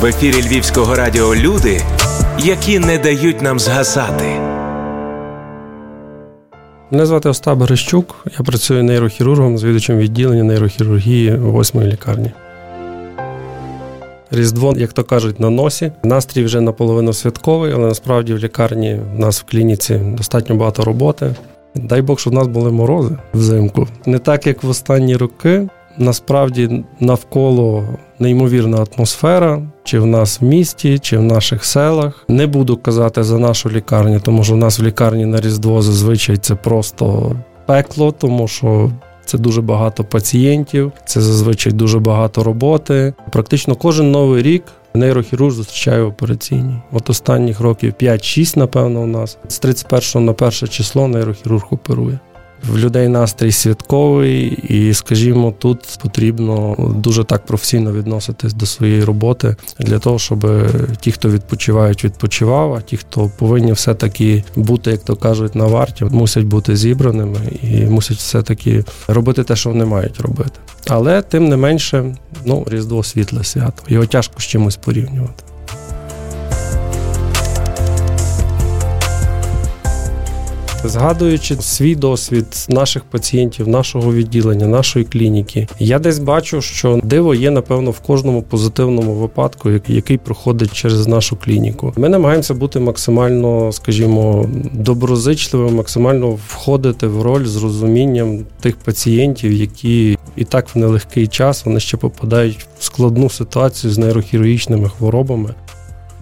В ефірі Львівського радіо люди, які не дають нам згасати. Мене звати Остап Грищук. Я працюю нейрохірургом, звідувачем відділення нейрохірургії 8 лікарні. Різдво, як то кажуть, на носі. Настрій вже наполовину святковий, але насправді в лікарні в нас в клініці достатньо багато роботи. Дай Бог, щоб в нас були морози взимку. Не так, як в останні роки. Насправді навколо неймовірна атмосфера, чи в нас в місті, чи в наших селах. Не буду казати за нашу лікарню, тому що в нас в лікарні на Різдво зазвичай це просто пекло, тому що. Це дуже багато пацієнтів, це зазвичай дуже багато роботи. Практично кожен новий рік нейрохірург зустрічає в операційній. От останніх років 5-6, напевно, у нас з 31 на 1 число нейрохірург оперує. В людей настрій святковий, і, скажімо, тут потрібно дуже так професійно відноситись до своєї роботи для того, щоб ті, хто відпочивають, відпочивав, а ті, хто повинні все-таки бути, як то кажуть, на варті, мусять бути зібраними і мусять все-таки робити те, що вони мають робити. Але тим не менше, ну, різдво світле свято. Його тяжко з чимось порівнювати. Згадуючи свій досвід наших пацієнтів, нашого відділення, нашої клініки, я десь бачу, що диво є, напевно, в кожному позитивному випадку, який проходить через нашу клініку. Ми намагаємося бути максимально, скажімо, доброзичливими, максимально входити в роль з розумінням тих пацієнтів, які і так в нелегкий час вони ще попадають в складну ситуацію з нейрохірургічними хворобами.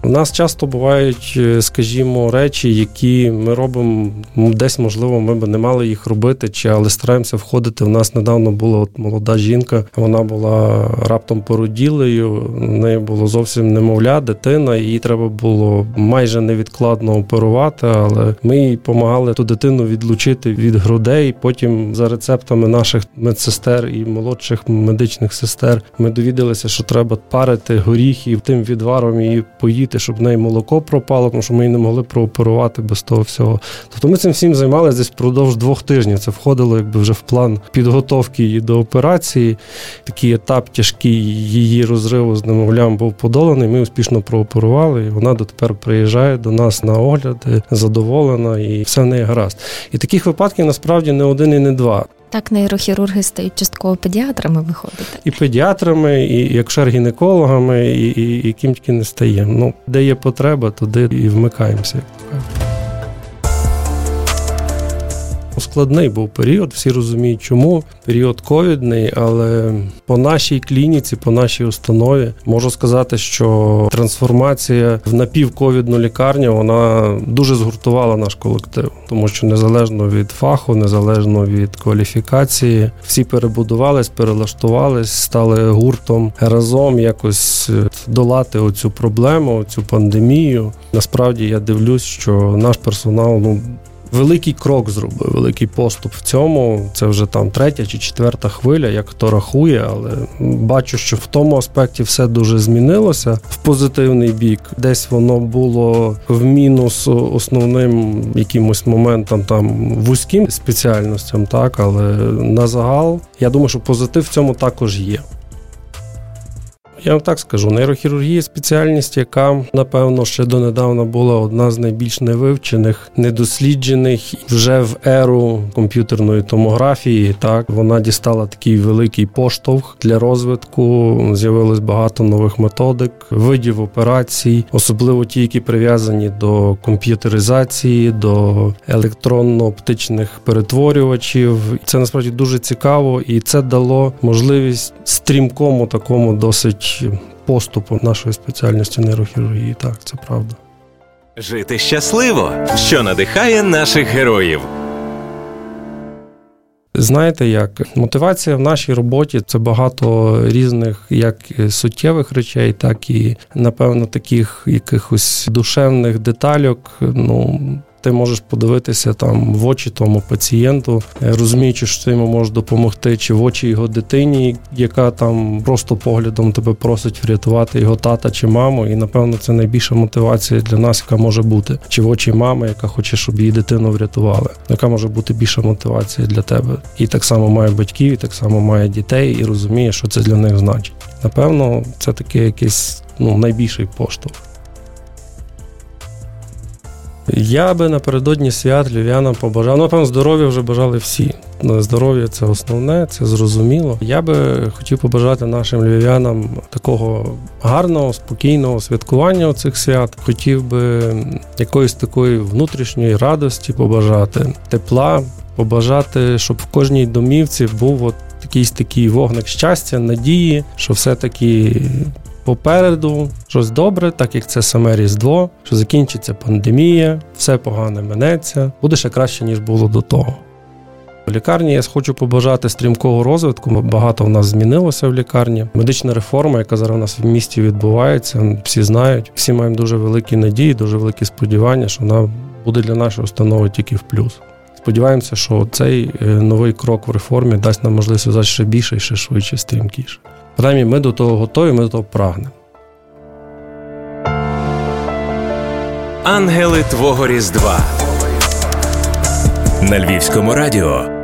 У нас часто бувають, е, скажімо, речі, які ми робимо десь, можливо, ми б не мали їх робити, чи але стараємося входити. У нас недавно була от молода жінка, вона була раптом породілею, в неї було зовсім немовля, дитина, її треба було майже невідкладно оперувати, але ми їй допомагали ту дитину відлучити від грудей. Потім за рецептами наших медсестер і молодших медичних сестер ми довідалися, що треба парити горіхи тим відваром її поїти хотіти, щоб в неї молоко пропало, тому що ми її не могли прооперувати без того всього. Тобто ми цим всім займалися десь впродовж двох тижнів. Це входило якби вже в план підготовки її до операції. Такий етап тяжкий її розриву з немовлям був подоланий. Ми успішно прооперували, і вона дотепер приїжджає до нас на огляди, задоволена, і все в неї гаразд. І таких випадків насправді не один і не два. Так, нейрохірурги стають частково педіатрами виходити. І педіатрами, і якщо гінекологами, і, і, і ким тільки не стає. Ну, де є потреба, туди і вмикаємося. Складний був період, всі розуміють, чому. Період ковідний, але по нашій клініці, по нашій установі можу сказати, що трансформація в напівковідну лікарню вона дуже згуртувала наш колектив, тому що незалежно від фаху, незалежно від кваліфікації, всі перебудувались, перелаштувались, стали гуртом разом якось долати оцю проблему, цю пандемію. Насправді я дивлюсь, що наш персонал ну великий крок зробив, великий поступ в цьому. Це вже там третя чи четверта хвиля, як хто рахує, але бачу, що в тому аспекті все дуже змінилося в позитивний бік. Десь воно було в мінус основним якимось моментом там вузьким спеціальностям, так але на загал я думаю, що позитив в цьому також є. Я вам так скажу, нейрохірургія спеціальність, яка напевно ще донедавна була одна з найбільш невивчених, недосліджених вже в еру комп'ютерної томографії. Так вона дістала такий великий поштовх для розвитку. З'явилось багато нових методик, видів операцій, особливо ті, які прив'язані до комп'ютеризації, до електронно-оптичних перетворювачів. Це насправді дуже цікаво, і це дало можливість стрімкому такому досить поступу нашої спеціальності нейрохірургії. Так, це правда. Жити щасливо, що надихає наших героїв. Знаєте, як мотивація в нашій роботі це багато різних, як суттєвих речей, так і напевно таких якихось душевних детальок. Ну ти можеш подивитися там в очі тому пацієнту, е, розуміючи, що ти йому можеш допомогти, чи в очі його дитині, яка там просто поглядом тебе просить врятувати його тата чи маму. І напевно це найбільша мотивація для нас, яка може бути, чи в очі мами, яка хоче, щоб її дитину врятували. Яка може бути більша мотивація для тебе? І так само має батьків, і так само має дітей, і розуміє, що це для них значить. Напевно, це таке якесь ну, найбільший поштовх. Я би напередодні свят львів'янам побажав. Ну, напевно, здоров'я вже бажали всі. Ну, здоров'я це основне, це зрозуміло. Я би хотів побажати нашим львів'янам такого гарного, спокійного святкування цих свят. Хотів би якоїсь такої внутрішньої радості побажати, тепла, побажати, щоб в кожній домівці був от якийсь такий вогник щастя, надії, що все-таки попереду щось добре, так як це саме Різдво, що закінчиться пандемія, все погане минеться, буде ще краще, ніж було до того. В лікарні я хочу побажати стрімкого розвитку. Багато в нас змінилося в лікарні. Медична реформа, яка зараз у нас в місті відбувається, всі знають. Всі маємо дуже великі надії, дуже великі сподівання, що вона буде для нашої установи тільки в плюс. Сподіваємося, що цей е, новий крок в реформі дасть нам можливість ще більше і ще швидше, стрімкіше. Принаймні, ми до того готові, ми до того прагнемо. Ангели Твого Різдва на Львівському радіо.